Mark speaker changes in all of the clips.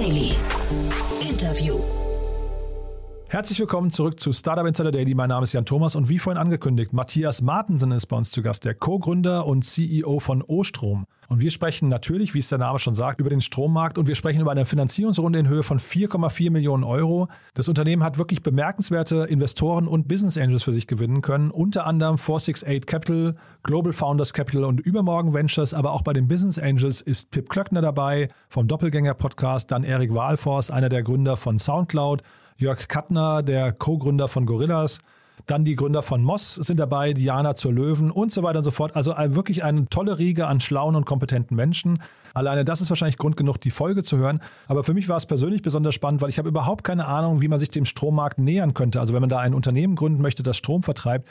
Speaker 1: Daily.
Speaker 2: Herzlich willkommen zurück zu Startup Insider Daily. Mein Name ist Jan Thomas und wie vorhin angekündigt, Matthias Martensen ist bei uns zu Gast, der Co-Gründer und CEO von Ostrom. Und wir sprechen natürlich, wie es der Name schon sagt, über den Strommarkt und wir sprechen über eine Finanzierungsrunde in Höhe von 4,4 Millionen Euro. Das Unternehmen hat wirklich bemerkenswerte Investoren und Business Angels für sich gewinnen können, unter anderem 468 Capital, Global Founders Capital und Übermorgen Ventures, aber auch bei den Business Angels ist Pip Klöckner dabei vom Doppelgänger Podcast, dann Erik Walfors, einer der Gründer von Soundcloud Jörg Kattner, der Co-Gründer von Gorillas. Dann die Gründer von Moss sind dabei, Diana zur Löwen und so weiter und so fort. Also wirklich eine tolle Riege an schlauen und kompetenten Menschen. Alleine das ist wahrscheinlich Grund genug, die Folge zu hören. Aber für mich war es persönlich besonders spannend, weil ich habe überhaupt keine Ahnung, wie man sich dem Strommarkt nähern könnte. Also wenn man da ein Unternehmen gründen möchte, das Strom vertreibt,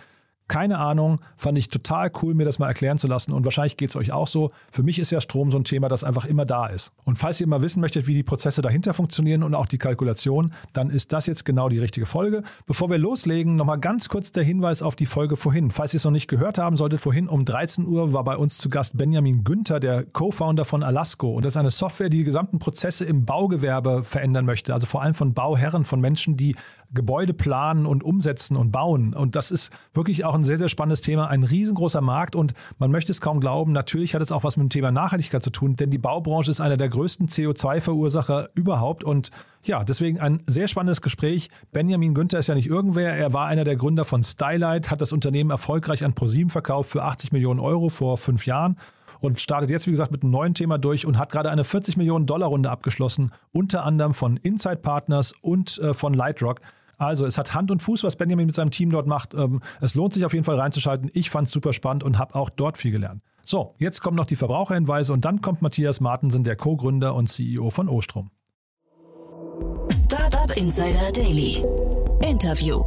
Speaker 2: keine Ahnung, fand ich total cool, mir das mal erklären zu lassen. Und wahrscheinlich geht es euch auch so. Für mich ist ja Strom so ein Thema, das einfach immer da ist. Und falls ihr mal wissen möchtet, wie die Prozesse dahinter funktionieren und auch die Kalkulation, dann ist das jetzt genau die richtige Folge. Bevor wir loslegen, nochmal ganz kurz der Hinweis auf die Folge vorhin. Falls ihr es noch nicht gehört haben solltet, vorhin um 13 Uhr war bei uns zu Gast Benjamin Günther, der Co-Founder von Alasco. Und das ist eine Software, die die gesamten Prozesse im Baugewerbe verändern möchte. Also vor allem von Bauherren, von Menschen, die Gebäude planen und umsetzen und bauen. Und das ist wirklich auch ein sehr, sehr spannendes Thema, ein riesengroßer Markt und man möchte es kaum glauben, natürlich hat es auch was mit dem Thema Nachhaltigkeit zu tun, denn die Baubranche ist einer der größten CO2-Verursacher überhaupt und ja, deswegen ein sehr spannendes Gespräch. Benjamin Günther ist ja nicht irgendwer. Er war einer der Gründer von Stylight, hat das Unternehmen erfolgreich an ProSieben verkauft für 80 Millionen Euro vor fünf Jahren und startet jetzt, wie gesagt, mit einem neuen Thema durch und hat gerade eine 40 Millionen Dollar Runde abgeschlossen, unter anderem von Inside Partners und äh, von Lightrock. Also es hat Hand und Fuß, was Benjamin mit seinem Team dort macht. Ähm, es lohnt sich auf jeden Fall reinzuschalten. Ich fand es super spannend und habe auch dort viel gelernt. So, jetzt kommen noch die Verbraucherhinweise und dann kommt Matthias Martensen, der Co-Gründer und CEO von Ostrom.
Speaker 1: Startup Insider Daily. Interview.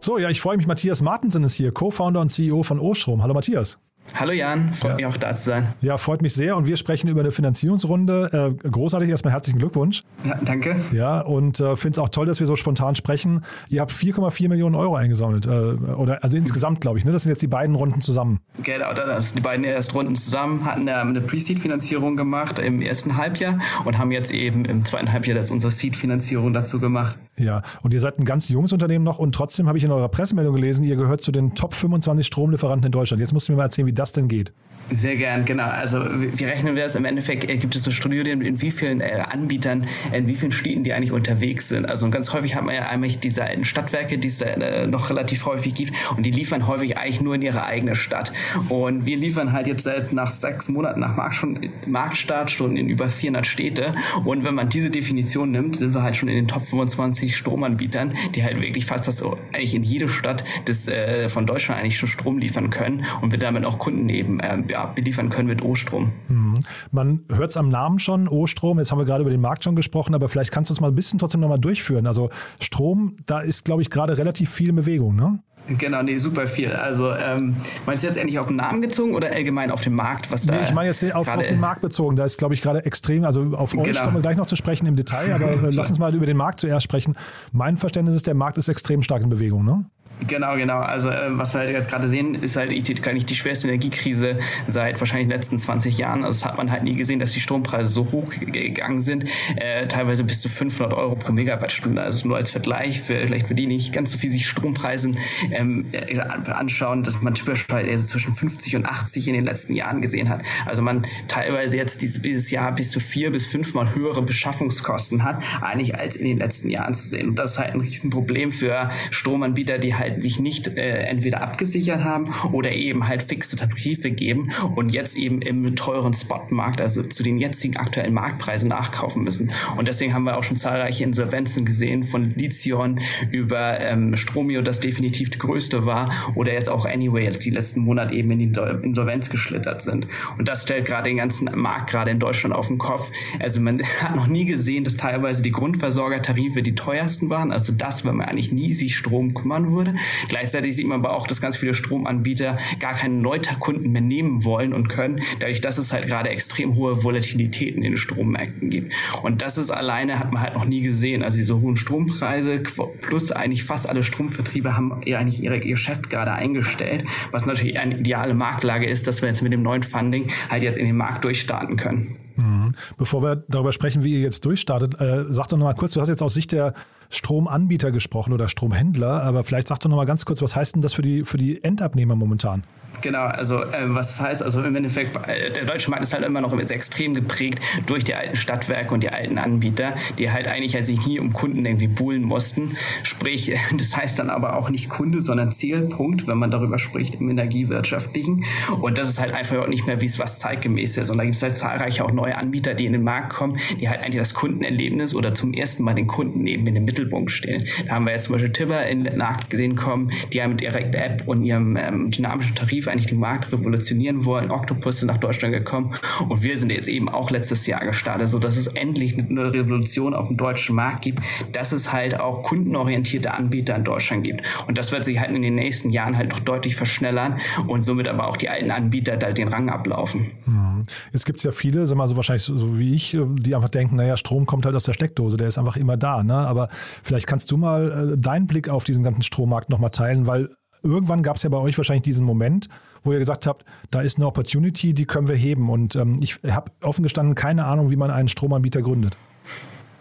Speaker 2: So, ja, ich freue mich. Matthias Martensen ist hier, Co-Founder und CEO von Ostrom. Hallo Matthias.
Speaker 3: Hallo Jan, freut ja. mich auch da zu sein.
Speaker 2: Ja, freut mich sehr und wir sprechen über eine Finanzierungsrunde. Äh, großartig, erstmal herzlichen Glückwunsch.
Speaker 3: Ja, danke.
Speaker 2: Ja, und äh, finde es auch toll, dass wir so spontan sprechen. Ihr habt 4,4 Millionen Euro eingesammelt, äh, oder also insgesamt glaube ich, ne? Das sind jetzt die beiden Runden zusammen.
Speaker 3: Genau, das sind die beiden ersten Runden zusammen, hatten äh, eine Pre-Seed-Finanzierung gemacht im ersten Halbjahr und haben jetzt eben im zweiten Halbjahr das unsere Seed-Finanzierung dazu gemacht.
Speaker 2: Ja, und ihr seid ein ganz junges Unternehmen noch und trotzdem habe ich in eurer Pressemeldung gelesen, ihr gehört zu den Top 25 Stromlieferanten in Deutschland. Jetzt musst du mir mal erzählen, wie das denn geht.
Speaker 3: Sehr gern, genau. Also wie rechnen wir das? Im Endeffekt äh, gibt es so Studien, in wie vielen äh, Anbietern, in wie vielen Städten die eigentlich unterwegs sind. Also ganz häufig hat man ja einmal diese alten Stadtwerke, die es äh, noch relativ häufig gibt und die liefern häufig eigentlich nur in ihre eigene Stadt. Und wir liefern halt jetzt seit nach sechs Monaten nach Markt schon, Marktstart schon in über 400 Städte. Und wenn man diese Definition nimmt, sind wir halt schon in den Top 25 Stromanbietern, die halt wirklich fast das eigentlich in jede Stadt des, äh, von Deutschland eigentlich schon Strom liefern können und wir damit auch Kunden eben äh, ja, beliefern können mit O-Strom.
Speaker 2: Mhm. Man hört es am Namen schon, O-Strom. Jetzt haben wir gerade über den Markt schon gesprochen, aber vielleicht kannst du uns mal ein bisschen trotzdem nochmal durchführen. Also Strom, da ist, glaube ich, gerade relativ viel in Bewegung, ne?
Speaker 3: Genau, nee, super viel. Also ähm, meinst du jetzt endlich auf den Namen gezogen oder allgemein auf den Markt, was da?
Speaker 2: Nee, ich meine jetzt auf, auf den Markt bezogen. Da ist, glaube ich, gerade extrem, also auf euch genau. kommen wir gleich noch zu sprechen im Detail, aber äh, lass uns mal über den Markt zuerst sprechen. Mein Verständnis ist, der Markt ist extrem stark in Bewegung, ne?
Speaker 3: Genau, genau. Also äh, was wir halt jetzt gerade sehen, ist halt nicht die schwerste Energiekrise seit wahrscheinlich den letzten 20 Jahren. Also das hat man halt nie gesehen, dass die Strompreise so hoch gegangen sind, äh, teilweise bis zu 500 Euro pro Megawattstunde. Also nur als Vergleich, für, vielleicht für die nicht ganz so viel sich Strompreisen ähm, äh, anschauen, dass man typisch halt also zwischen 50 und 80 in den letzten Jahren gesehen hat. Also man teilweise jetzt dieses, dieses Jahr bis zu vier bis fünfmal höhere Beschaffungskosten hat, eigentlich als in den letzten Jahren zu sehen. Und das ist halt ein Riesenproblem für Stromanbieter, die halt sich nicht äh, entweder abgesichert haben oder eben halt fixe Tarife geben und jetzt eben im teuren Spotmarkt, also zu den jetzigen aktuellen Marktpreisen nachkaufen müssen. Und deswegen haben wir auch schon zahlreiche Insolvenzen gesehen von Lithion über ähm, Stromio, das definitiv die größte war, oder jetzt auch Anyway, die letzten Monate eben in die Insolvenz geschlittert sind. Und das stellt gerade den ganzen Markt gerade in Deutschland auf den Kopf. Also man hat noch nie gesehen, dass teilweise die Grundversorgertarife die teuersten waren, also das, wenn man eigentlich nie sich Strom kümmern würde. Gleichzeitig sieht man aber auch, dass ganz viele Stromanbieter gar keine Neukunden mehr nehmen wollen und können, dadurch, dass es halt gerade extrem hohe Volatilitäten in den Strommärkten gibt. Und das ist alleine, hat man halt noch nie gesehen. Also diese hohen Strompreise plus eigentlich fast alle Stromvertriebe haben ja eigentlich ihr Geschäft gerade eingestellt, was natürlich eine ideale Marktlage ist, dass wir jetzt mit dem neuen Funding halt jetzt in den Markt durchstarten können.
Speaker 2: Mhm. Bevor wir darüber sprechen, wie ihr jetzt durchstartet, äh, sag doch noch mal kurz, du hast jetzt aus Sicht der Stromanbieter gesprochen oder Stromhändler, aber vielleicht sag doch noch mal ganz kurz, was heißt denn das für die, für die Endabnehmer momentan?
Speaker 3: Genau, also äh, was heißt, also im Endeffekt, äh, der deutsche Markt ist halt immer noch extrem geprägt durch die alten Stadtwerke und die alten Anbieter, die halt eigentlich halt sich nie um Kunden irgendwie buhlen mussten. Sprich, das heißt dann aber auch nicht Kunde, sondern Zielpunkt, wenn man darüber spricht im Energiewirtschaftlichen. Und das ist halt einfach auch nicht mehr, wie es was zeitgemäß ist. Und da gibt es halt zahlreiche auch neue Anbieter, die in den Markt kommen, die halt eigentlich das Kundenerlebnis oder zum ersten Mal den Kunden eben in den Mittelpunkt stellen. Da haben wir jetzt zum Beispiel Tibber in den Markt gesehen kommen, die haben mit ihrer App und ihrem ähm, dynamischen Tarif eigentlich den Markt revolutionieren wollen. Octopus sind nach Deutschland gekommen und wir sind jetzt eben auch letztes Jahr gestartet, so dass es endlich eine Revolution auf dem deutschen Markt gibt, dass es halt auch kundenorientierte Anbieter in Deutschland gibt. Und das wird sich halt in den nächsten Jahren halt noch deutlich verschnellern und somit aber auch die alten Anbieter da den Rang ablaufen.
Speaker 2: Hm. Jetzt gibt es ja viele, wir mal so wahrscheinlich so, so, wie ich, die einfach denken, naja, Strom kommt halt aus der Steckdose, der ist einfach immer da. Ne? Aber vielleicht kannst du mal äh, deinen Blick auf diesen ganzen Strommarkt nochmal teilen, weil irgendwann gab es ja bei euch wahrscheinlich diesen Moment, wo ihr gesagt habt, da ist eine Opportunity, die können wir heben. Und ähm, ich habe offen gestanden keine Ahnung, wie man einen Stromanbieter gründet.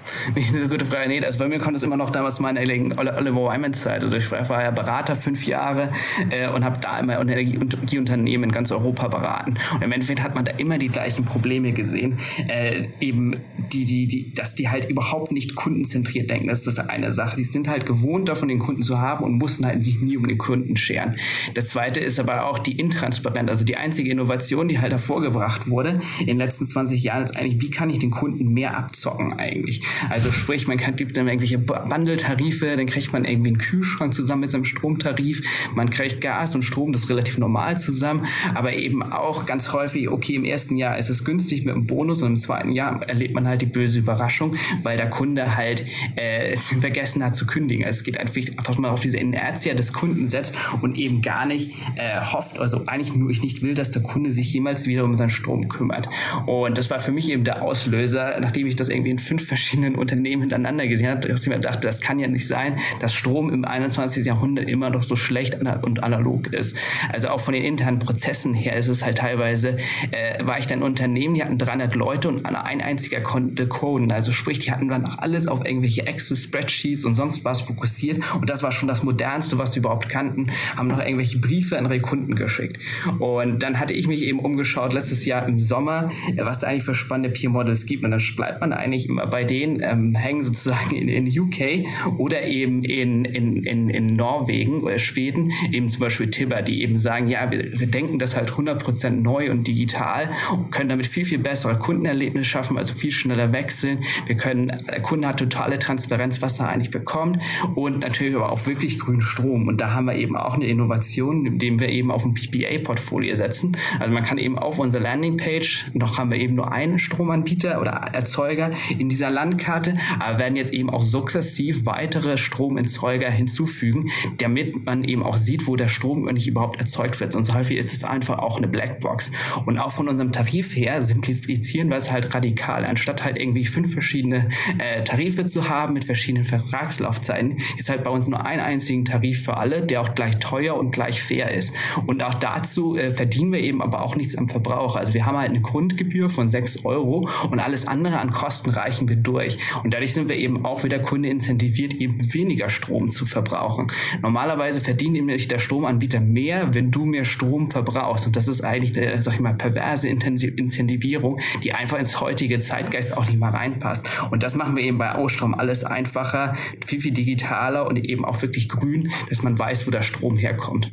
Speaker 3: Nicht eine gute Frage. Nee, also bei mir kommt es immer noch damals meine Oliver Wyman Zeit. Also ich war ja Berater fünf Jahre äh, und habe da immer Energieunternehmen in ganz Europa beraten. Und im Endeffekt hat man da immer die gleichen Probleme gesehen. Äh, eben die, die, die, dass die halt überhaupt nicht kundenzentriert denken. Das ist eine Sache. Die sind halt gewohnt, davon den Kunden zu haben und mussten halt sich nie um den Kunden scheren. Das zweite ist aber auch die Intransparenz. Also die einzige Innovation, die halt hervorgebracht wurde in den letzten 20 Jahren, ist eigentlich, wie kann ich den Kunden mehr abzocken eigentlich? Also sprich, man kann, gibt dann irgendwelche Bundle-Tarife, dann kriegt man irgendwie einen Kühlschrank zusammen mit seinem Stromtarif, man kriegt Gas und Strom, das ist relativ normal zusammen, aber eben auch ganz häufig, okay, im ersten Jahr ist es günstig mit einem Bonus und im zweiten Jahr erlebt man halt die böse Überraschung, weil der Kunde halt äh, es vergessen hat zu kündigen. Es geht einfach, dass man auf diese Inertia des Kunden setzt und eben gar nicht äh, hofft, also eigentlich nur ich nicht will, dass der Kunde sich jemals wieder um seinen Strom kümmert. Und das war für mich eben der Auslöser, nachdem ich das irgendwie in fünf verschiedenen verschiedenen Unternehmen hintereinander gesehen hat, dass ich mir dachte, das kann ja nicht sein, dass Strom im 21. Jahrhundert immer noch so schlecht und analog ist. Also auch von den internen Prozessen her ist es halt teilweise, äh, war ich dann Unternehmen, die hatten 300 Leute und ein einziger konnte coden. Also sprich, die hatten dann alles auf irgendwelche Excel-Spreadsheets und sonst was fokussiert und das war schon das Modernste, was sie überhaupt kannten, haben noch irgendwelche Briefe an ihre Kunden geschickt. Und dann hatte ich mich eben umgeschaut letztes Jahr im Sommer, äh, was da eigentlich für spannende Peer-Models gibt und dann bleibt man eigentlich immer bei denen, ähm, hängen sozusagen in, in UK oder eben in, in, in, in Norwegen oder Schweden, eben zum Beispiel Tibber, die eben sagen, ja, wir, wir denken das halt 100% neu und digital und können damit viel, viel bessere Kundenerlebnisse schaffen, also viel schneller wechseln. Wir können, der Kunde hat totale Transparenz, was er eigentlich bekommt und natürlich aber auch wirklich grünen Strom. Und da haben wir eben auch eine Innovation, indem wir eben auf ein PPA-Portfolio setzen. Also man kann eben auf unserer Landingpage, noch haben wir eben nur einen Stromanbieter oder Erzeuger in dieser Landkarte Landkarte, aber werden jetzt eben auch sukzessiv weitere Stromerzeuger hinzufügen, damit man eben auch sieht, wo der Strom eigentlich überhaupt erzeugt wird. Sonst häufig ist es einfach auch eine Blackbox. Und auch von unserem Tarif her simplifizieren wir es halt radikal. Anstatt halt irgendwie fünf verschiedene äh, Tarife zu haben mit verschiedenen Vertragslaufzeiten, ist halt bei uns nur ein einzigen Tarif für alle, der auch gleich teuer und gleich fair ist. Und auch dazu äh, verdienen wir eben aber auch nichts am Verbrauch. Also wir haben halt eine Grundgebühr von sechs Euro und alles andere an Kosten reichen wir durch. Und dadurch sind wir eben auch wieder Kunde incentiviert, eben weniger Strom zu verbrauchen. Normalerweise verdient nämlich der Stromanbieter mehr, wenn du mehr Strom verbrauchst. Und das ist eigentlich eine, sag ich mal, perverse Incentivierung, die einfach ins heutige Zeitgeist auch nicht mal reinpasst. Und das machen wir eben bei Ostrom alles einfacher, viel, viel digitaler und eben auch wirklich grün, dass man weiß, wo der Strom herkommt.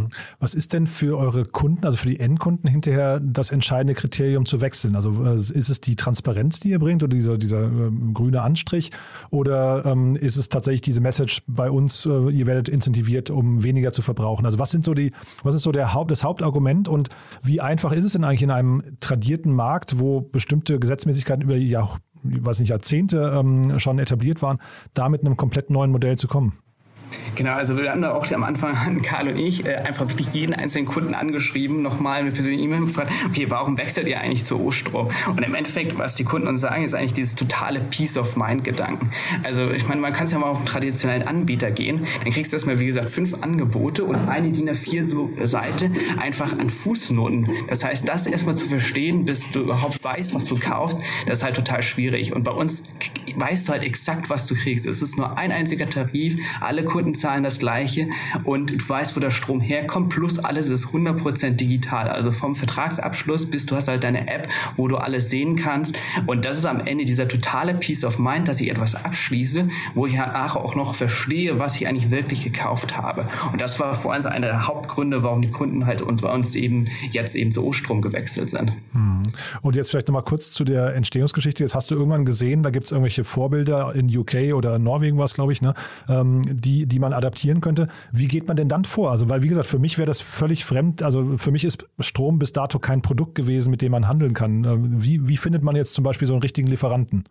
Speaker 2: Mhm. Was ist denn für eure Kunden, also für die Endkunden hinterher das entscheidende Kriterium zu wechseln? Also äh, ist es die Transparenz, die ihr bringt oder dieser, dieser äh, grüne Anstrich oder ähm, ist es tatsächlich diese Message bei uns, äh, ihr werdet incentiviert, um weniger zu verbrauchen? Also was sind so die, was ist so der Haupt, das Hauptargument und wie einfach ist es denn eigentlich in einem tradierten Markt, wo bestimmte Gesetzmäßigkeiten über Jahr, weiß nicht, Jahrzehnte ähm, schon etabliert waren, da mit einem komplett neuen Modell zu kommen?
Speaker 3: Genau, also wir haben da auch am Anfang, Karl und ich, äh, einfach wirklich jeden einzelnen Kunden angeschrieben, nochmal mit persönlichen E-Mail gefragt, okay, warum wechselt ihr eigentlich zu O-Strom? Und im Endeffekt, was die Kunden uns sagen, ist eigentlich dieses totale Peace of Mind-Gedanken. Also ich meine, man kann es ja mal auf einen traditionellen Anbieter gehen, dann kriegst du erstmal, wie gesagt, fünf Angebote und eine DIN A4-Seite einfach an Fußnoten. Das heißt, das erstmal zu verstehen, bis du überhaupt weißt, was du kaufst, das ist halt total schwierig. Und bei uns weißt du halt exakt, was du kriegst. Es ist nur ein einziger Tarif, alle Kunden zahlen das gleiche und du weißt, wo der Strom herkommt, plus alles ist 100% digital. Also vom Vertragsabschluss bis du hast halt deine App, wo du alles sehen kannst. Und das ist am Ende dieser totale Peace of Mind, dass ich etwas abschließe, wo ich danach auch noch verstehe, was ich eigentlich wirklich gekauft habe. Und das war vor allem einer der Hauptgründe, warum die Kunden halt und bei uns eben jetzt eben zu O-Strom gewechselt sind.
Speaker 2: Hm. Und jetzt vielleicht nochmal kurz zu der Entstehungsgeschichte. Jetzt hast du irgendwann gesehen, da gibt es irgendwelche Vorbilder in UK oder Norwegen was, glaube ich, ne, ähm, die, die man adaptieren könnte. Wie geht man denn dann vor? Also, weil, wie gesagt, für mich wäre das völlig fremd. Also für mich ist Strom bis dato kein Produkt gewesen, mit dem man handeln kann. Ähm, wie, wie findet man jetzt zum Beispiel so einen richtigen Lieferanten?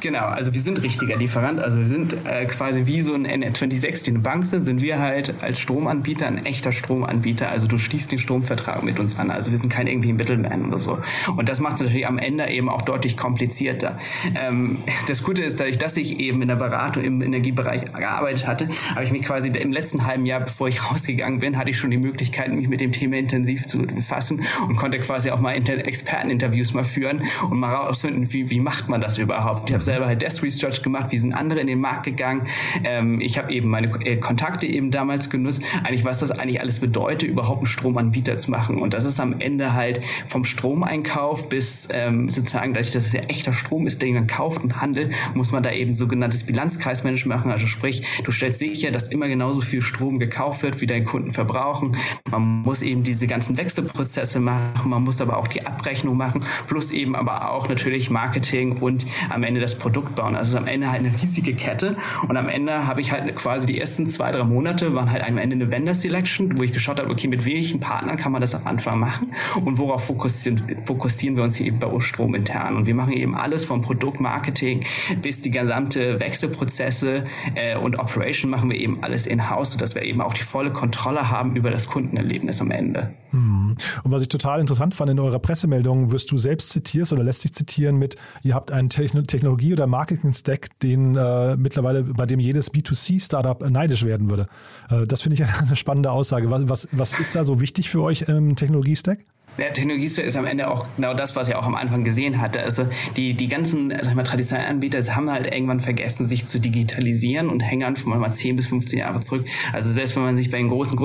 Speaker 3: Genau, also wir sind richtiger Lieferant, also wir sind äh, quasi wie so ein N26, die eine Bank sind, sind wir halt als Stromanbieter ein echter Stromanbieter. Also du schließt den Stromvertrag mit uns an, also wir sind kein irgendwie Middleman oder so. Und das macht es natürlich am Ende eben auch deutlich komplizierter. Ähm, das Gute ist, dadurch, dass ich eben in der Beratung im Energiebereich gearbeitet hatte, habe ich mich quasi im letzten halben Jahr, bevor ich rausgegangen bin, hatte ich schon die Möglichkeit, mich mit dem Thema intensiv zu befassen und konnte quasi auch mal Experteninterviews mal führen und mal rausfinden, wie, wie macht man das überhaupt. Ich habe selber halt Desk Research gemacht, wie sind andere in den Markt gegangen. Ähm, ich habe eben meine äh, Kontakte eben damals genutzt, eigentlich was das eigentlich alles bedeutet, überhaupt einen Stromanbieter zu machen. Und das ist am Ende halt vom Stromeinkauf bis ähm, sozusagen, dass das ja echter Strom ist, den man kauft und handelt, muss man da eben sogenanntes Bilanzkreismanagement machen. Also sprich, du stellst sicher, dass immer genauso viel Strom gekauft wird, wie deine Kunden verbrauchen. Man muss eben diese ganzen Wechselprozesse machen, man muss aber auch die Abrechnung machen, plus eben aber auch natürlich Marketing und am Ende das Produkt bauen. Also am Ende halt eine riesige Kette und am Ende habe ich halt quasi die ersten zwei, drei Monate waren halt am Ende eine Vendor Selection, wo ich geschaut habe, okay, mit welchen Partnern kann man das am Anfang machen und worauf fokussieren, fokussieren wir uns hier eben bei Ostrom intern. Und wir machen eben alles vom Produktmarketing bis die gesamte Wechselprozesse äh, und Operation machen wir eben alles in-house, sodass wir eben auch die volle Kontrolle haben über das Kundenerlebnis am Ende.
Speaker 2: Hm. Und was ich total interessant fand in eurer Pressemeldung, wirst du selbst zitierst oder lässt dich zitieren mit, ihr habt einen Technologie Technologie- oder Marketing-Stack, den äh, mittlerweile, bei dem jedes B2C-Startup neidisch werden würde. Äh, das finde ich eine spannende Aussage. Was, was, was ist da so wichtig für euch im Technologie-Stack?
Speaker 3: Der Technologie ist am Ende auch genau das, was ich auch am Anfang gesehen hatte. Also die, die ganzen sag mal, traditionellen Anbieter haben halt irgendwann vergessen, sich zu digitalisieren und hängen einfach mal 10 bis 15 Jahre zurück. Also selbst wenn man sich bei den großen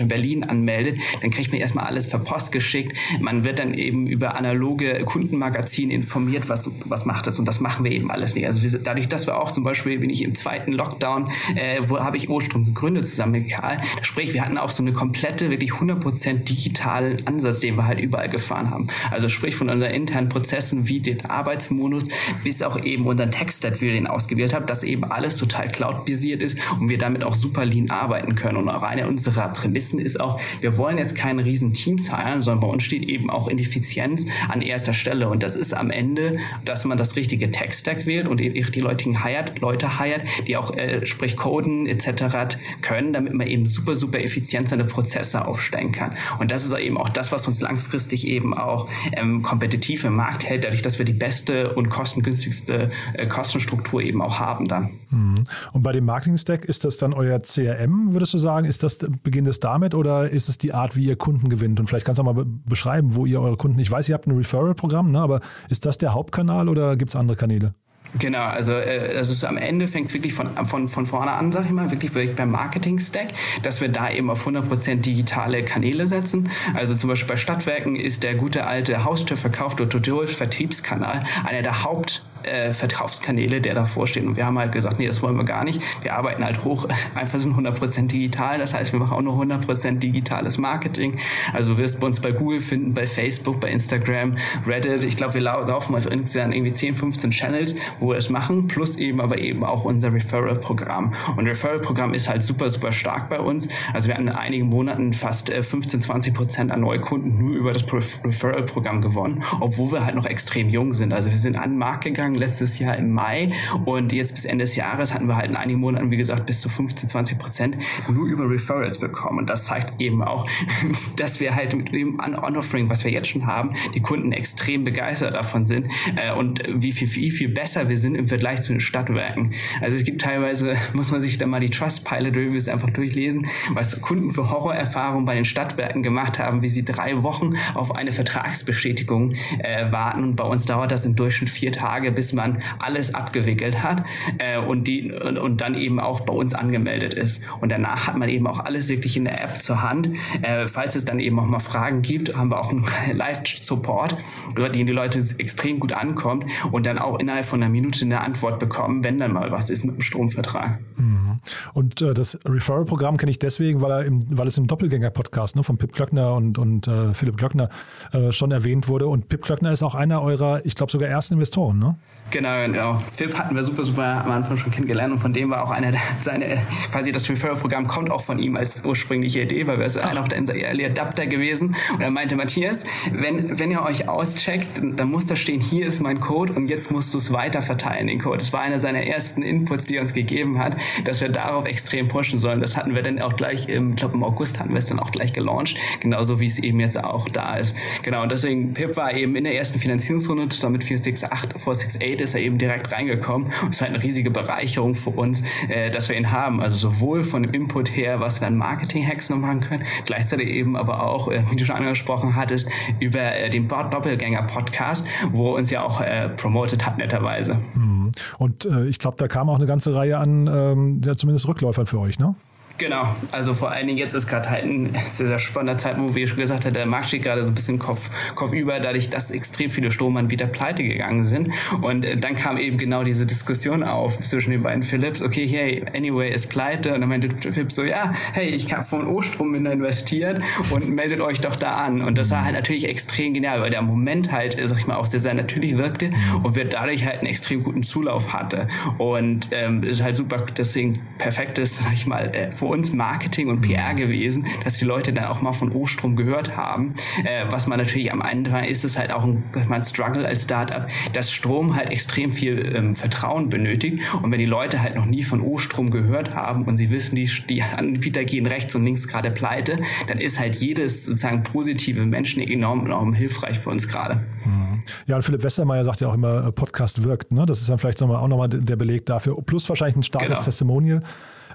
Speaker 3: in Berlin, anmeldet, dann kriegt man erstmal alles per Post geschickt. Man wird dann eben über analoge Kundenmagazine informiert, was, was macht das. Und das machen wir eben alles nicht. Also wir, dadurch, dass wir auch zum Beispiel, bin ich im zweiten Lockdown, äh, wo habe ich Ostrom gegründet zusammen mit Karl. Sprich, wir hatten auch so eine komplette, wirklich 100% digitalen Ansatz, den wir halt überall gefahren haben. Also sprich von unseren internen Prozessen wie den Arbeitsmodus bis auch eben unseren Text-Stat, wie wir den ausgewählt haben, dass eben alles total cloud-basiert ist und wir damit auch super lean arbeiten können. Und auch eine unserer Prämissen ist auch, wir wollen jetzt keine riesen Teams heilen, sondern bei uns steht eben auch Ineffizienz an erster Stelle. Und das ist am Ende, dass man das richtige Tech-Stack wählt und die Leute hired, Leute hired, die auch äh, sprich coden etc. können, damit man eben super, super effizient seine Prozesse aufstellen kann. Und das ist eben auch das, was uns langfristig eben auch ähm, kompetitiv im Markt hält, dadurch, dass wir die beste und kostengünstigste äh, Kostenstruktur eben auch haben dann.
Speaker 2: Mhm. Und bei dem Marketing-Stack ist das dann euer CRM, würdest du sagen? Ist das, beginnt es damit oder ist es die Art, wie ihr Kunden gewinnt? Und vielleicht kannst du mal beschreiben, wo ihr eure Kunden, ich weiß, ihr habt ein Referral-Programm, ne, aber ist das der Hauptkanal oder gibt es andere Kanäle?
Speaker 3: Genau, also äh, das ist am Ende fängt es wirklich von, von, von vorne an, sag ich mal, wirklich, wirklich beim Marketing-Stack, dass wir da eben auf 100% digitale Kanäle setzen. Also zum Beispiel bei Stadtwerken ist der gute alte Haustürverkauf oder Vertriebskanal einer der Haupt äh, Verkaufskanäle, der davor steht. Und wir haben halt gesagt, nee, das wollen wir gar nicht. Wir arbeiten halt hoch, einfach sind 100% digital. Das heißt, wir machen auch nur 100% digitales Marketing. Also wirst du uns bei Google finden, bei Facebook, bei Instagram, Reddit. Ich glaube, wir laufen auf insgesamt irgendwie 10, 15 Channels, wo wir es machen, plus eben aber eben auch unser Referral-Programm. Und Referral-Programm ist halt super, super stark bei uns. Also wir hatten in einigen Monaten fast 15, äh, 20 Prozent an Neukunden nur über das Referral-Programm gewonnen, obwohl wir halt noch extrem jung sind. Also wir sind an den Markt gegangen, angefangen letztes Jahr im Mai und jetzt bis Ende des Jahres hatten wir halt in einigen Monaten, wie gesagt, bis zu 15, 20 Prozent nur über Referrals bekommen. Und das zeigt eben auch, dass wir halt mit dem On-Offering, was wir jetzt schon haben, die Kunden extrem begeistert davon sind äh, und wie viel, viel, viel besser wir sind im Vergleich zu den Stadtwerken. Also es gibt teilweise, muss man sich da mal die Trustpilot Reviews einfach durchlesen, was Kunden für Horrorerfahrungen bei den Stadtwerken gemacht haben, wie sie drei Wochen auf eine Vertragsbestätigung äh, warten. Bei uns dauert das im Durchschnitt vier Tage, bis man alles abgewickelt hat äh, und, die, und, und, dann eben auch bei uns angemeldet ist. Und danach hat man eben auch alles wirklich in der App zur Hand. Äh, falls es dann eben auch mal Fragen gibt, haben wir auch einen Live-Support, über den die Leute extrem gut ankommt und dann auch innerhalb von einer Minute eine Antwort bekommen, wenn dann mal was ist mit dem Stromvertrag.
Speaker 2: Mhm. Und äh, das Referral-Programm kenne ich deswegen, weil, er im, weil es im Doppelgänger-Podcast ne, von Pip Klöckner und, und äh, Philipp Klöckner äh, schon erwähnt wurde. Und Pip Klöckner ist auch einer eurer, ich glaube sogar ersten Investoren, ne?
Speaker 3: Genau, genau. Philipp hatten wir super, super am Anfang schon kennengelernt und von dem war auch einer der, seine, quasi das Referral-Programm kommt auch von ihm als ursprüngliche Idee, weil wir es einer der Early Adapter gewesen. Und er meinte, Matthias, wenn, wenn ihr euch auscheckt, dann muss da stehen, hier ist mein Code und jetzt musst du es weiter verteilen, den Code. Das war einer seiner ersten Inputs, die er uns gegeben hat, dass wir darauf extrem pushen sollen. Das hatten wir dann auch gleich, im, ich glaube im August hatten wir es dann auch gleich gelauncht, genauso wie es eben jetzt auch da ist. Genau, und deswegen, Pip war eben in der ersten Finanzierungsrunde, damit 468, 468 ist er eben direkt reingekommen. Und es ist halt eine riesige Bereicherung für uns, äh, dass wir ihn haben. Also sowohl von dem Input her, was wir an Marketing-Hacks noch machen können, gleichzeitig eben aber auch, äh, wie du schon angesprochen hattest, über äh, den Doppelgänger-Podcast, wo uns ja auch äh, promotet hat, netterweise.
Speaker 2: Mhm. Und äh, ich glaube, da kam auch eine ganze Reihe an, ähm, ja, zumindest Rückläufern für euch, ne?
Speaker 3: Genau, also vor allen Dingen jetzt ist gerade halt ein sehr, sehr spannender Zeitpunkt, wie ich schon gesagt habe, der Markt steht gerade so ein bisschen Kopf, Kopf über, dadurch, dass extrem viele Stromanbieter pleite gegangen sind. Und äh, dann kam eben genau diese Diskussion auf zwischen den beiden Philips, okay, hey, Anyway ist pleite. Und dann meinte Philipp so, ja, hey, ich habe von O-Strom investiert und meldet euch doch da an. Und das war halt natürlich extrem genial, weil der Moment halt, sag ich mal, auch sehr, sehr natürlich wirkte und wir dadurch halt einen extrem guten Zulauf hatte. Und ähm, ist halt super, deswegen perfektes, sag ich mal, äh, uns Marketing und PR gewesen, dass die Leute dann auch mal von Ostrom gehört haben. Äh, was man natürlich am Ende ist, ist halt auch ein, ein Struggle als Startup, dass Strom halt extrem viel ähm, Vertrauen benötigt. Und wenn die Leute halt noch nie von Ostrom gehört haben und sie wissen, die, die Anbieter gehen rechts und links gerade pleite, dann ist halt jedes sozusagen positive Menschen enorm, enorm hilfreich für uns gerade.
Speaker 2: Mhm. Ja, und Philipp Westermeier sagt ja auch immer, äh, Podcast wirkt. Ne? Das ist dann vielleicht auch nochmal der Beleg dafür. Plus wahrscheinlich ein starkes genau. Testimonial.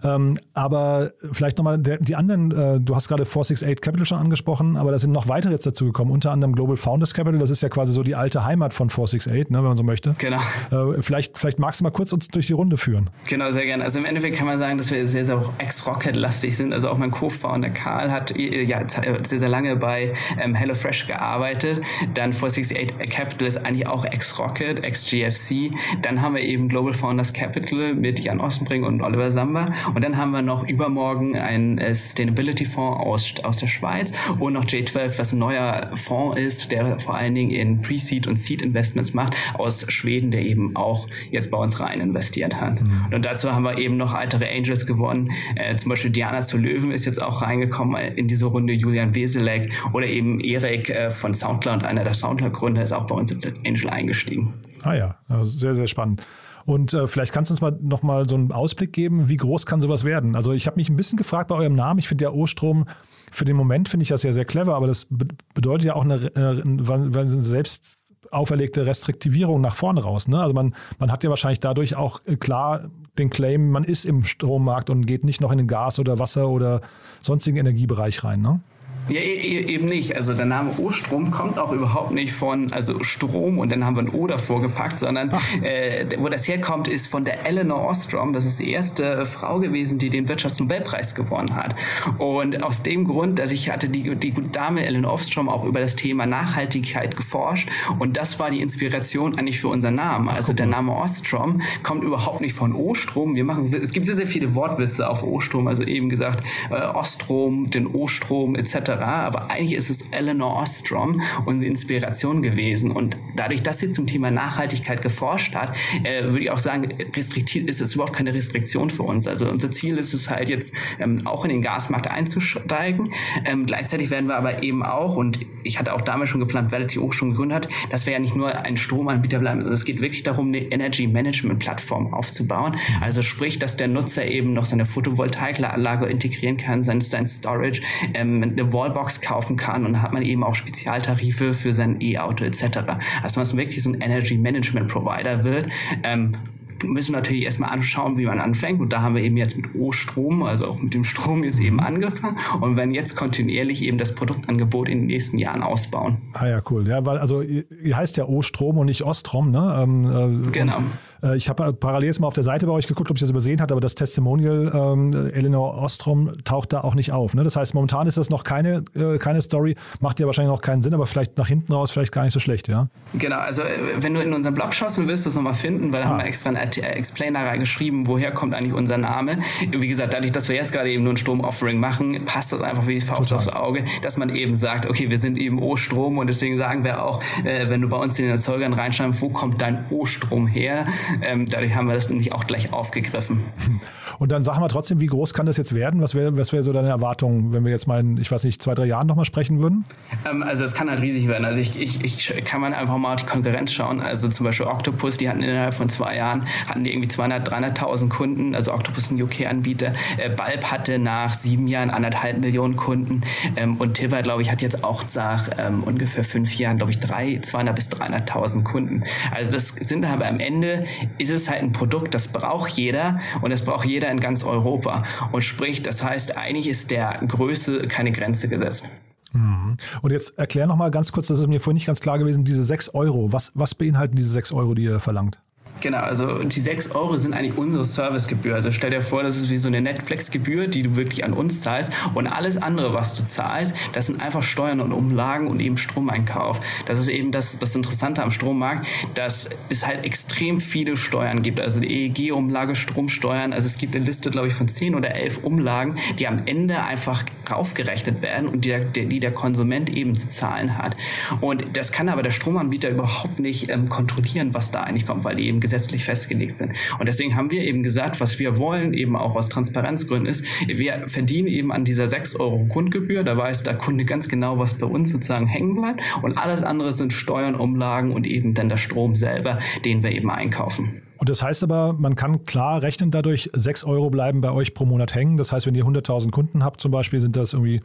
Speaker 2: Ähm, aber vielleicht nochmal die anderen, äh, du hast gerade 468 Capital schon angesprochen, aber da sind noch weitere jetzt dazu gekommen, unter anderem Global Founders Capital, das ist ja quasi so die alte Heimat von 468, ne, wenn man so möchte.
Speaker 3: Genau.
Speaker 2: Äh, vielleicht, vielleicht magst du mal kurz uns durch die Runde führen.
Speaker 3: Genau, sehr gerne. Also im Endeffekt kann man sagen, dass wir sehr, sehr ex-Rocket-lastig sind. Also auch mein Co-Founder Karl hat äh, ja, sehr, sehr lange bei ähm, HelloFresh gearbeitet. Dann 468 Capital ist eigentlich auch ex-Rocket, ex-GFC. Dann haben wir eben Global Founders Capital mit Jan Ostenbring und Oliver Samba. Und dann haben wir noch übermorgen einen äh, Sustainability-Fonds aus, aus der Schweiz und noch J12, was ein neuer Fonds ist, der vor allen Dingen in Pre-Seed und Seed-Investments macht, aus Schweden, der eben auch jetzt bei uns rein investiert hat. Mhm. Und dazu haben wir eben noch weitere Angels gewonnen. Äh, zum Beispiel Diana zu Löwen ist jetzt auch reingekommen in diese Runde, Julian Weselek oder eben Erik äh, von Soundcloud, einer der Soundcloud-Gründer, ist auch bei uns jetzt als Angel eingestiegen.
Speaker 2: Ah ja, also sehr, sehr spannend. Und äh, vielleicht kannst du uns mal noch mal so einen Ausblick geben, wie groß kann sowas werden? Also ich habe mich ein bisschen gefragt bei eurem Namen. Ich finde ja O-Strom, für den Moment finde ich das ja sehr clever, aber das bedeutet ja auch eine, äh, eine selbst auferlegte Restriktivierung nach vorne raus. Ne? Also man, man hat ja wahrscheinlich dadurch auch äh, klar den Claim, man ist im Strommarkt und geht nicht noch in den Gas- oder Wasser- oder sonstigen Energiebereich rein. Ne?
Speaker 3: Ja, e, e, eben nicht. Also der Name O-Strom kommt auch überhaupt nicht von also Strom und dann haben wir ein O davor gepackt, sondern äh, wo das herkommt, ist von der Eleanor Ostrom. Das ist die erste Frau gewesen, die den Wirtschaftsnobelpreis gewonnen hat. Und aus dem Grund, dass ich hatte die, die Dame Eleanor Ostrom auch über das Thema Nachhaltigkeit geforscht und das war die Inspiration eigentlich für unseren Namen. Also der Name Ostrom kommt überhaupt nicht von O-Strom. Wir machen, es gibt sehr, sehr viele Wortwitze auf O-Strom, also eben gesagt äh, Ostrom, den O-Strom etc Aber eigentlich ist es Eleanor Ostrom unsere Inspiration gewesen. Und dadurch, dass sie zum Thema Nachhaltigkeit geforscht hat, äh, würde ich auch sagen, restriktiv ist es überhaupt keine Restriktion für uns. Also unser Ziel ist es halt jetzt ähm, auch in den Gasmarkt einzusteigen. Ähm, gleichzeitig werden wir aber eben auch, und ich hatte auch damals schon geplant, weil sie auch schon gegründet hat, dass wir ja nicht nur ein Stromanbieter bleiben, sondern es geht wirklich darum, eine Energy Management Plattform aufzubauen. Also sprich, dass der Nutzer eben noch seine Photovoltaikanlage integrieren kann, sein, sein Storage, ähm, eine Wallbox kaufen kann und hat man eben auch Spezialtarife für sein E-Auto etc. Also man wirklich so ein Energy Management Provider wird. Ähm, müssen wir natürlich erstmal anschauen, wie man anfängt. Und da haben wir eben jetzt mit O-Strom, also auch mit dem Strom jetzt eben angefangen und werden jetzt kontinuierlich eben das Produktangebot in den nächsten Jahren ausbauen.
Speaker 2: Ah ja, cool. Ja, weil also ihr heißt ja O-Strom und nicht Ostrom, ne? Ähm,
Speaker 3: äh, genau.
Speaker 2: Und äh, ich habe parallel jetzt mal auf der Seite bei euch geguckt, ob ich das übersehen hatte, aber das Testimonial ähm, Eleanor Ostrom taucht da auch nicht auf. Ne? Das heißt, momentan ist das noch keine, äh, keine Story, macht ja wahrscheinlich noch keinen Sinn, aber vielleicht nach hinten raus vielleicht gar nicht so schlecht, ja?
Speaker 3: Genau, also äh, wenn du in unseren Blog schaust, dann wirst du es nochmal finden, weil da ah. haben wir extra einen Explainer reingeschrieben, woher kommt eigentlich unser Name. Wie gesagt, dadurch, dass wir jetzt gerade eben nur ein Strom-Offering machen, passt das einfach wie Faust Total. aufs Auge, dass man eben sagt, okay, wir sind eben O-Strom und deswegen sagen wir auch, äh, wenn du bei uns in den Erzeugern reinschreibst, wo kommt dein O-Strom her, ähm, dadurch haben wir das nämlich auch gleich aufgegriffen.
Speaker 2: Und dann sagen wir trotzdem, wie groß kann das jetzt werden? Was wäre was wär so deine Erwartung, wenn wir jetzt mal in, ich weiß nicht, zwei, drei Jahren nochmal sprechen würden?
Speaker 3: Ähm, also es kann halt riesig werden. Also ich, ich, ich kann man einfach mal auf die Konkurrenz schauen. Also zum Beispiel Octopus, die hatten innerhalb von zwei Jahren, hatten die irgendwie 200, 300.000 Kunden. Also Octopus ist ein UK-Anbieter. Äh, Balb hatte nach sieben Jahren anderthalb Millionen Kunden. Ähm, und Tibber, glaube ich, hat jetzt auch nach ähm, ungefähr fünf Jahren, glaube ich, drei, 200 bis 300.000 Kunden. Also das sind aber am Ende ist es halt ein Produkt, das braucht jeder und das braucht jeder in ganz Europa. Und sprich, das heißt, eigentlich ist der Größe keine Grenze gesetzt.
Speaker 2: Mhm. Und jetzt erklär noch mal ganz kurz, das ist mir vorhin nicht ganz klar gewesen, diese 6 Euro. Was, was beinhalten diese 6 Euro, die ihr verlangt?
Speaker 3: Genau, also die 6 Euro sind eigentlich unsere Servicegebühr. Also stell dir vor, das ist wie so eine Netflix-Gebühr, die du wirklich an uns zahlst. Und alles andere, was du zahlst, das sind einfach Steuern und Umlagen und eben Stromeinkauf. Das ist eben das, das Interessante am Strommarkt, dass es halt extrem viele Steuern gibt. Also die EEG-Umlage, Stromsteuern. Also es gibt eine Liste, glaube ich, von 10 oder 11 Umlagen, die am Ende einfach raufgerechnet werden und die der, die der Konsument eben zu zahlen hat. Und das kann aber der Stromanbieter überhaupt nicht ähm, kontrollieren, was da eigentlich kommt, weil eben gesetzlich festgelegt sind. Und deswegen haben wir eben gesagt, was wir wollen, eben auch aus Transparenzgründen ist, wir verdienen eben an dieser 6 Euro Grundgebühr, da weiß der Kunde ganz genau, was bei uns sozusagen hängen bleibt und alles andere sind Steuern, Umlagen und eben dann der Strom selber, den wir eben einkaufen.
Speaker 2: Und das heißt aber, man kann klar rechnen, dadurch 6 Euro bleiben bei euch pro Monat hängen. Das heißt, wenn ihr 100.000 Kunden habt zum Beispiel, sind das irgendwie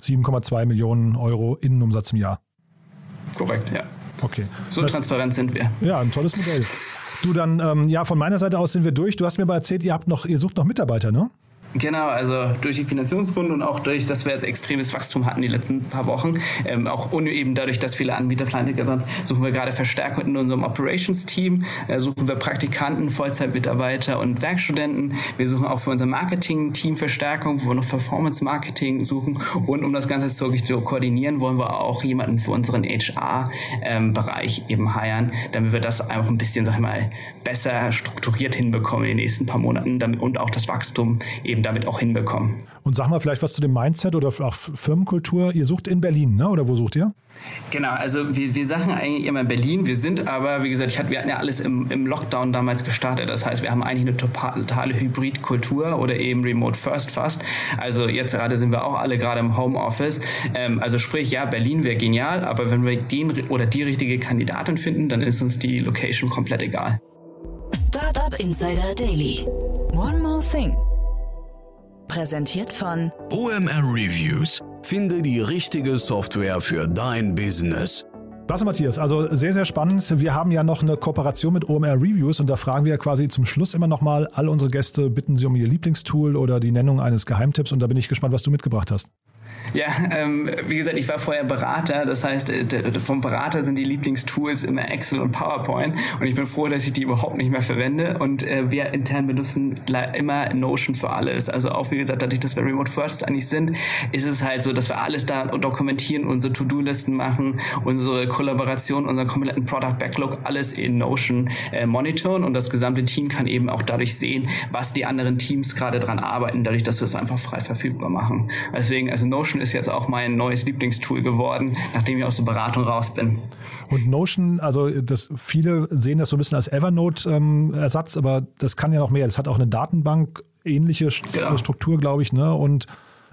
Speaker 2: 7,2 Millionen Euro Innenumsatz im Jahr.
Speaker 3: Korrekt, ja.
Speaker 2: Okay.
Speaker 3: So das, transparent sind wir.
Speaker 2: Ja, ein tolles Modell. Du dann, ähm, ja, von meiner Seite aus sind wir durch. Du hast mir aber erzählt, ihr habt noch, ihr sucht noch Mitarbeiter, ne?
Speaker 3: Genau, also durch die Finanzierungsgründe und auch durch, dass wir jetzt extremes Wachstum hatten die letzten paar Wochen, ähm, auch und eben dadurch, dass viele Anbieter pleite sind, suchen wir gerade Verstärkung in unserem Operations-Team, äh, suchen wir Praktikanten, Vollzeitmitarbeiter und Werkstudenten. Wir suchen auch für unser Marketing-Team Verstärkung, wo wir noch Performance-Marketing suchen und um das Ganze zu koordinieren, wollen wir auch jemanden für unseren HR-Bereich ähm, eben heiren, damit wir das einfach ein bisschen, sag ich mal, besser strukturiert hinbekommen in den nächsten paar Monaten damit, und auch das Wachstum eben damit auch hinbekommen.
Speaker 2: Und sag mal vielleicht was zu dem Mindset oder auch Firmenkultur. Ihr sucht in Berlin, ne? oder wo sucht ihr?
Speaker 3: Genau, also wir, wir sagen eigentlich immer Berlin. Wir sind aber, wie gesagt, ich hatte, wir hatten ja alles im, im Lockdown damals gestartet. Das heißt, wir haben eigentlich eine totale Hybridkultur oder eben Remote First fast. Also jetzt gerade sind wir auch alle gerade im Homeoffice. Ähm, also sprich, ja, Berlin wäre genial, aber wenn wir den oder die richtige Kandidatin finden, dann ist uns die Location komplett egal.
Speaker 1: Startup Insider Daily. One more thing. Präsentiert von
Speaker 4: OMR Reviews. Finde die richtige Software für dein Business.
Speaker 2: Klasse, Matthias. Also sehr, sehr spannend. Wir haben ja noch eine Kooperation mit OMR Reviews und da fragen wir ja quasi zum Schluss immer nochmal all unsere Gäste, bitten sie um ihr Lieblingstool oder die Nennung eines Geheimtipps und da bin ich gespannt, was du mitgebracht hast.
Speaker 3: Ja, ähm, wie gesagt, ich war vorher Berater. Das heißt, äh, vom Berater sind die Lieblingstools immer Excel und PowerPoint. Und ich bin froh, dass ich die überhaupt nicht mehr verwende. Und äh, wir intern benutzen immer Notion für alles. Also auch, wie gesagt, dadurch, dass wir Remote First eigentlich sind, ist es halt so, dass wir alles da dokumentieren, unsere To-Do-Listen machen, unsere Kollaboration, unseren kompletten Product Backlog, alles in Notion äh, monitoren. Und das gesamte Team kann eben auch dadurch sehen, was die anderen Teams gerade dran arbeiten, dadurch, dass wir es einfach frei verfügbar machen. Deswegen, also Notion Notion ist jetzt auch mein neues Lieblingstool geworden, nachdem ich aus der Beratung raus bin.
Speaker 2: Und Notion, also das viele sehen das so ein bisschen als Evernote-Ersatz, ähm, aber das kann ja noch mehr. Das hat auch eine Datenbank ähnliche genau. Struktur, glaube ich, ne? Und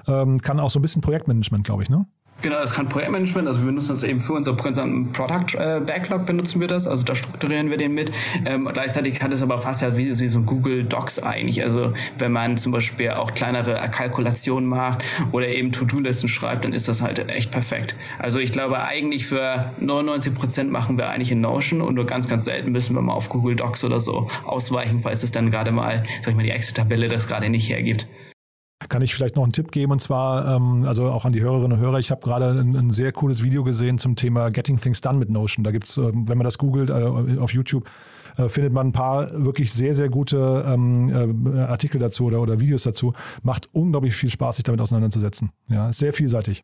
Speaker 2: ähm, kann auch so ein bisschen Projektmanagement, glaube ich, ne?
Speaker 3: Genau, das kann Projektmanagement, also wir benutzen das eben für unser Product äh, Backlog benutzen wir das, also da strukturieren wir den mit. Ähm, gleichzeitig hat es aber fast ja wie, wie so Google Docs eigentlich, also wenn man zum Beispiel auch kleinere Kalkulationen macht oder eben To-Do-Listen schreibt, dann ist das halt echt perfekt. Also ich glaube eigentlich für 99 Prozent machen wir eigentlich in Notion und nur ganz, ganz selten müssen wir mal auf Google Docs oder so ausweichen, falls es dann gerade mal, sag ich mal, die Excel-Tabelle das gerade nicht hergibt
Speaker 2: kann ich vielleicht noch einen Tipp geben und zwar, ähm, also auch an die Hörerinnen und Hörer, ich habe gerade ein, ein, sehr cooles Video gesehen zum Thema Getting Things Done mit Notion. Da gibt es, ähm, wenn man das googelt äh, auf YouTube, äh, findet man ein paar wirklich sehr, sehr gute ähm, äh, Artikel dazu oder, oder Videos dazu. Macht unglaublich viel Spaß, sich damit auseinanderzusetzen. Ja, ist sehr vielseitig.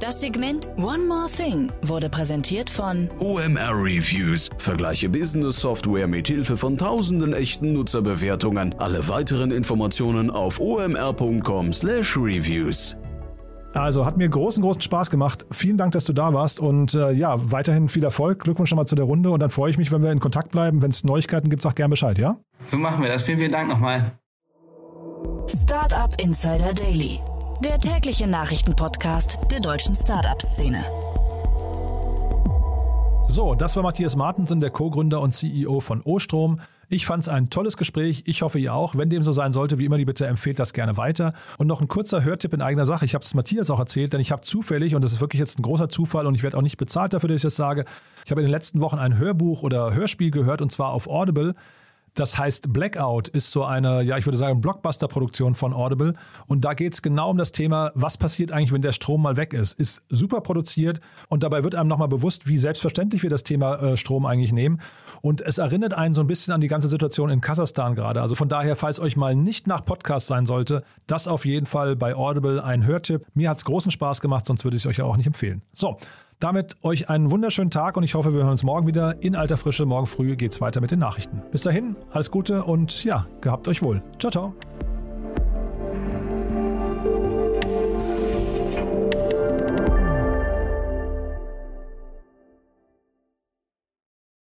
Speaker 1: Das Segment One More Thing wurde präsentiert von
Speaker 4: OMR Reviews. Vergleiche Business Software mit Hilfe von tausenden echten Nutzerbewertungen. Alle weiteren Informationen auf omr.com/reviews.
Speaker 2: Also hat mir großen, großen Spaß gemacht. Vielen Dank, dass du da warst und äh, ja, weiterhin viel Erfolg. Glückwunsch nochmal zu der Runde und dann freue ich mich, wenn wir in Kontakt bleiben. Wenn es Neuigkeiten gibt, sag gerne Bescheid, ja?
Speaker 3: So machen wir das. Vielen, vielen Dank nochmal.
Speaker 1: Startup Insider Daily der tägliche Nachrichtenpodcast der deutschen Startup-Szene.
Speaker 2: So, das war Matthias Martensen, der Co-Gründer und CEO von Ostrom. Ich fand es ein tolles Gespräch. Ich hoffe, ihr auch. Wenn dem so sein sollte, wie immer die Bitte, empfehlt das gerne weiter. Und noch ein kurzer Hörtipp in eigener Sache. Ich habe es Matthias auch erzählt, denn ich habe zufällig, und das ist wirklich jetzt ein großer Zufall und ich werde auch nicht bezahlt dafür, dass ich das sage, ich habe in den letzten Wochen ein Hörbuch oder Hörspiel gehört und zwar auf Audible. Das heißt, Blackout ist so eine, ja, ich würde sagen, Blockbuster-Produktion von Audible. Und da geht es genau um das Thema, was passiert eigentlich, wenn der Strom mal weg ist. Ist super produziert und dabei wird einem nochmal bewusst, wie selbstverständlich wir das Thema äh, Strom eigentlich nehmen. Und es erinnert einen so ein bisschen an die ganze Situation in Kasachstan gerade. Also von daher, falls euch mal nicht nach Podcast sein sollte, das auf jeden Fall bei Audible ein Hörtipp. Mir hat es großen Spaß gemacht, sonst würde ich es euch ja auch nicht empfehlen. So, damit euch einen wunderschönen Tag und ich hoffe, wir hören uns morgen wieder in alter Frische. Morgen früh geht es weiter mit den Nachrichten. Bis dahin, alles Gute und ja, gehabt euch wohl. Ciao, ciao.